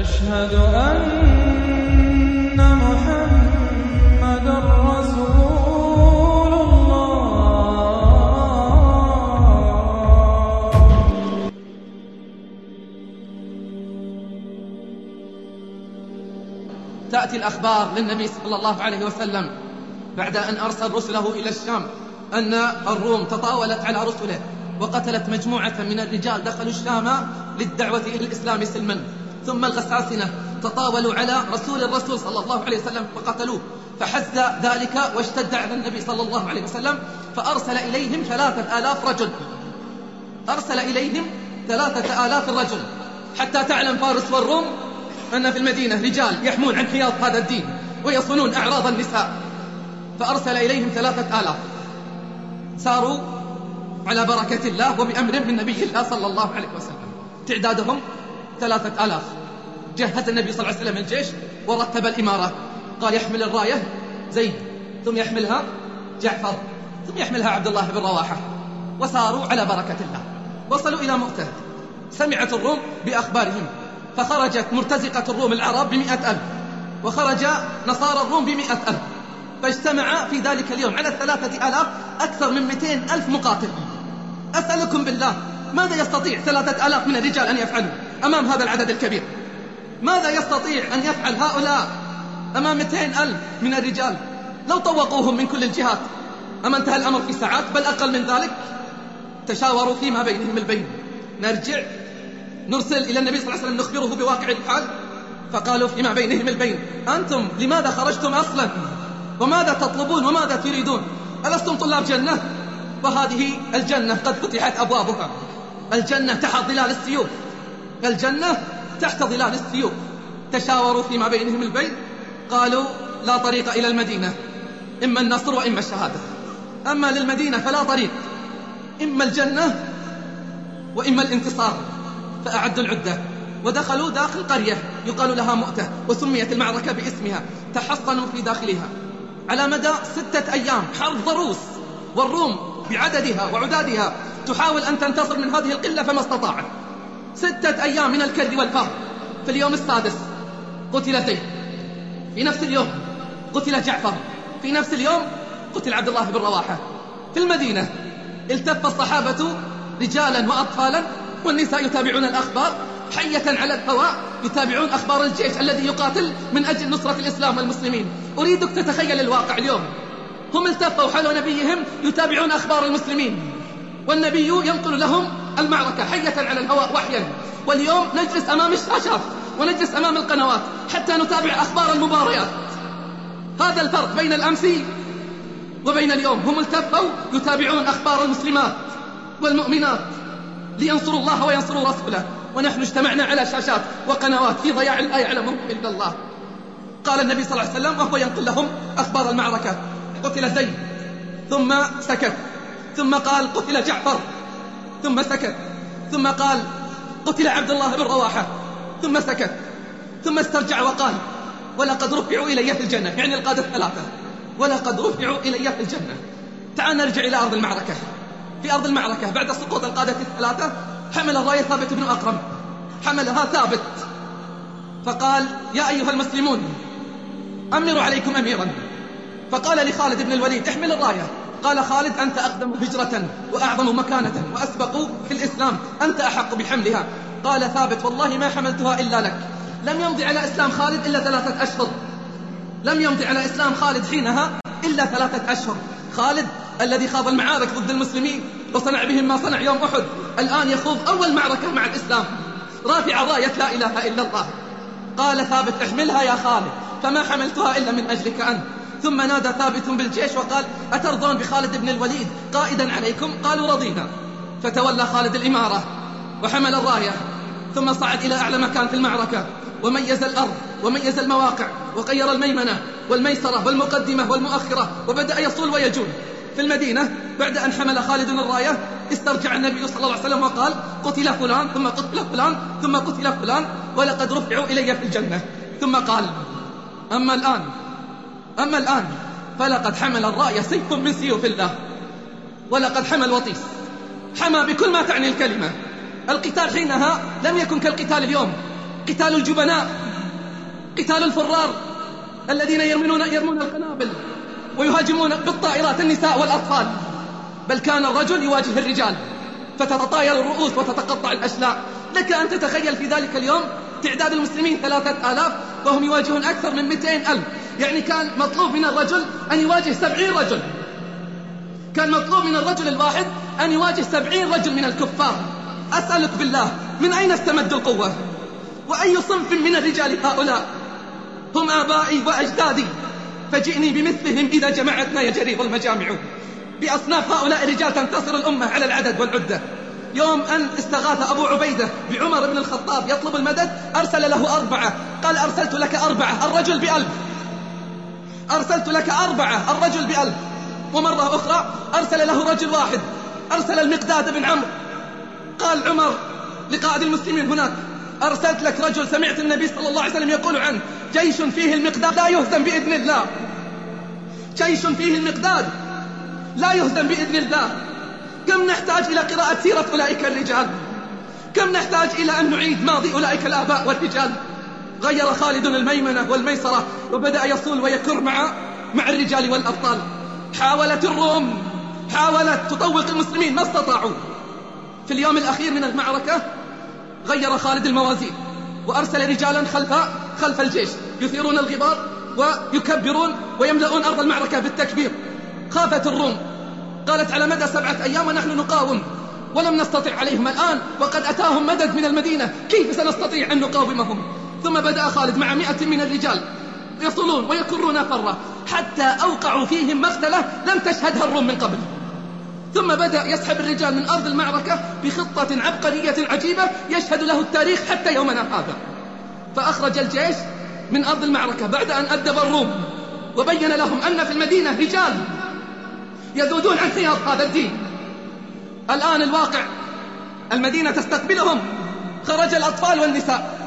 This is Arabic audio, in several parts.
أشهد أن محمد رسول الله. تأتي الأخبار للنبي صلى الله عليه وسلم بعد أن أرسل رسله إلى الشام أن الروم تطاولت على رسله وقتلت مجموعة من الرجال دخلوا الشام للدعوة إلى الإسلام سلما. ثم الغساسنة تطاولوا على رسول الرسول صلى الله عليه وسلم فقتلوه فحز ذلك واشتد على النبي صلى الله عليه وسلم فأرسل إليهم ثلاثة آلاف رجل. أرسل إليهم ثلاثة آلاف رجل. حتى تعلم فارس والروم أن في المدينة رجال يحمون عن حياض هذا الدين ويصونون أعراض النساء. فأرسل إليهم ثلاثة آلاف. ساروا على بركة الله وبأمر من نبي الله صلى الله عليه وسلم. تعدادهم ثلاثة آلاف. جهز النبي صلى الله عليه وسلم الجيش ورتب الإمارة. قال يحمل الراية. زيد ثم يحملها جعفر. ثم يحملها عبد الله بن رواحة. وساروا على بركة الله. وصلوا إلى مؤتة. سمعت الروم بأخبارهم. فخرجت مرتزقة الروم العرب بمئة ألف. وخرج نصارى الروم بمئة ألف. فاجتمع في ذلك اليوم على الثلاثة آلاف أكثر من مئتين ألف مقاتل. أسألكم بالله ماذا يستطيع ثلاثة آلاف من الرجال أن يفعلوا أمام هذا العدد الكبير؟ ماذا يستطيع أن يفعل هؤلاء أمام 200 ألف من الرجال؟ لو طوقوهم من كل الجهات أما انتهى الأمر في ساعات بل أقل من ذلك تشاوروا فيما بينهم البين. نرجع نرسل إلى النبي صلى الله عليه وسلم نخبره بواقع الحال فقالوا فيما بينهم البين. أنتم لماذا خرجتم أصلا؟ وماذا تطلبون؟ وماذا تريدون؟ ألستم طلاب جنة؟ وهذه الجنة قد فتحت أبوابها. الجنة تحت ظلال السيوف. الجنة تحت ظلال السيوف تشاوروا فيما بينهم البين قالوا لا طريق إلى المدينة إما النصر وإما الشهادة. أما للمدينة فلا طريق إما الجنة وإما الانتصار فأعدوا العدة. ودخلوا داخل قرية يقال لها مؤتة وسميت المعركة باسمها تحصنوا في داخلها. على مدى ستة أيام حرب ضروس والروم بعددها وعدادها تحاول أن تنتصر من هذه القلة فما استطاعت. ستة أيام من الكد والفقر في اليوم السادس قتل زيد. في نفس اليوم قتل جعفر. في نفس اليوم قتل عبد الله بن رواحة. في المدينة التف الصحابة رجالا وأطفالا والنساء يتابعون الأخبار. حية على الهواء يتابعون أخبار الجيش الذي يقاتل من أجل نصرة الإسلام والمسلمين. أريدك تتخيل الواقع اليوم. هم التفوا حول نبيهم يتابعون أخبار المسلمين. والنبي ينقل لهم المعركة حية على الهواء وحيا. واليوم نجلس أمام الشاشات ونجلس أمام القنوات حتى نتابع أخبار المباريات. هذا الفرق بين الأمس وبين اليوم. هم التفوا يتابعون أخبار المسلمات والمؤمنات لينصروا الله وينصروا رسوله. ونحن اجتمعنا على شاشات وقنوات في ضياع لا يعلمهم إلا الله. قال النبي صلى الله عليه وسلم وهو ينقل لهم أخبار المعركة. قتل زيد ثم سكت ثم قال قتل جعفر. ثم سكت. ثم قال قتل عبد الله بن رواحة. ثم سكت. ثم استرجع وقال ولقد رفعوا إلي في الجنة. يعني القادة الثلاثة. ولقد رفعوا إلي في الجنة. تعال نرجع إلى أرض المعركة. في أرض المعركة بعد سقوط القادة الثلاثة حمل الراية ثابت بن أقرم حملها ثابت. فقال يا أيها المسلمون أمروا عليكم أميرا. فقال لخالد بن الوليد احمل الراية. قال خالد أنت أقدم هجرة وأعظم مكانة وأسبق في الإسلام. أنت أحق بحملها. قال ثابت والله ما حملتها إلا لك. لم يمضي على إسلام خالد إلا ثلاثة أشهر. لم يمضي على إسلام خالد حينها إلا ثلاثة أشهر. خالد الذي خاض المعارك ضد المسلمين وصنع بهم ما صنع يوم أحد الآن يخوض أول معركة مع الإسلام. رافع راية لا إله إلا الله. قال ثابت احملها يا خالد فما حملتها إلا من أجلك أنت. ثم نادى ثابت بالجيش وقال أترضون بخالد بن الوليد قائدا عليكم؟ قالوا رضينا. فتولى خالد الإمارة وحمل الراية ثم صعد إلى أعلى مكان في المعركة. وميز الأرض وميز المواقع وغير الميمنة والميسرة والمقدمة والمؤخرة وبدأ يصول ويجول. في المدينة بعد أن حمل خالد الراية استرجع النبي صلى الله عليه وسلم وقال قتل فلان ثم قتل فلان ثم قتل فلان ولقد رفعوا إلي في الجنة. ثم قال أما الآن أما الآن فلقد حمل الراية سيف من سيوف الله ولقد حمى الوطيس حمى بكل ما تعني الكلمة. القتال حينها لم يكن كالقتال اليوم قتال الجبناء قتال الفرار الذين يرمون يرمون القنابل ويهاجمون بالطائرات النساء والأطفال. بل كان الرجل يواجه الرجال فتتطاير الرؤوس وتتقطع الأشلاء. لك أن تتخيل في ذلك اليوم تعداد المسلمين ثلاثة آلاف وهم يواجهون أكثر من 200 ألف. يعني كان مطلوب من الرجل أن يواجه سبعين رجل. كان مطلوب من الرجل الواحد أن يواجه سبعين رجل من الكفار. أسألك بالله من أين استمدوا القوة؟ وأي صنف من الرجال هؤلاء؟ هم آبائي وأجدادي. فجئني بمثلهم إذا جمعتنا يا المجامع. بأصناف هؤلاء الرجال تنتصر الأمة على العدد والعدة. يوم أن استغاث أبو عبيدة بعمر بن الخطاب يطلب المدد أرسل له أربعة. قال أرسلت لك أربعة الرجل بألف. أرسلت لك أربعة الرجل بألف. ومرة أخرى أرسل له رجل واحد أرسل المقداد بن عمرو. قال عمر لقائد المسلمين هناك أرسلت لك رجل سمعت النبي صلى الله عليه وسلم يقول عنه جيش فيه المقداد لا يهزم بإذن الله. جيش فيه المقداد لا يهزم بإذن الله. كم نحتاج إلى قراءة سيرة أولئك الرجال؟ كم نحتاج إلى أن نعيد ماضي أولئك الآباء والرجال؟ غير خالد الميمنة والميسرة وبدأ يصول ويكر مع مع الرجال والأبطال. حاولت الروم حاولت تطوق المسلمين ما استطاعوا. في اليوم الأخير من المعركة غير خالد الموازين وأرسل رجالا خلف خلف الجيش. يثيرون الغبار ويكبرون ويملؤون أرض المعركة بالتكبير. خافت الروم. قالت على مدى سبعة أيام ونحن نقاوم. ولم نستطع عليهم الآن وقد أتاهم مدد من المدينة. كيف سنستطيع أن نقاومهم؟ ثم بدأ خالد مع مئة من الرجال يصلون ويكرون فرة حتى أوقعوا فيهم مقتلة لم تشهدها الروم من قبل. ثم بدأ يسحب الرجال من أرض المعركة بخطة عبقرية عجيبة يشهد له التاريخ حتى يومنا هذا. فأخرج الجيش من أرض المعركة بعد أن أدب الروم وبين لهم أن في المدينة رجال يذودون عن حياض هذا الدين. الآن الواقع المدينة تستقبلهم. خرج الأطفال والنساء.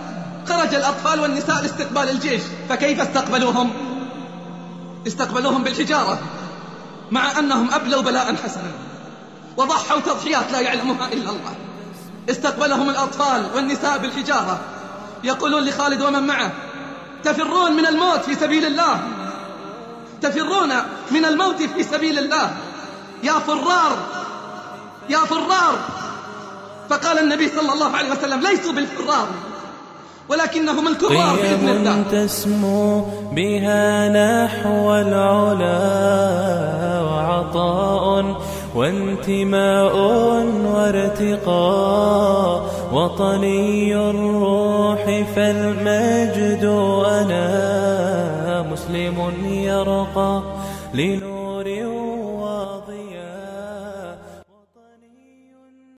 خرج الأطفال والنساء لاستقبال الجيش فكيف استقبلوهم؟ استقبلوهم بالحجارة مع أنهم أبلوا بلاء حسنا وضحوا تضحيات لا يعلمها إلا الله. استقبلهم الأطفال والنساء بالحجارة. يقولون لخالد ومن معه؟ تفرون من الموت في سبيل الله. تفرون من الموت في سبيل الله؟ يا فرار يا فرار. فقال النبي صلى الله عليه وسلم ليسوا بالفرار. ولكنهم الكفار بإذن الله تسمو بها نحو العلا وعطاء وانتماء وارتقاء وطني الروح فالمجد أنا مسلم يرقى لنور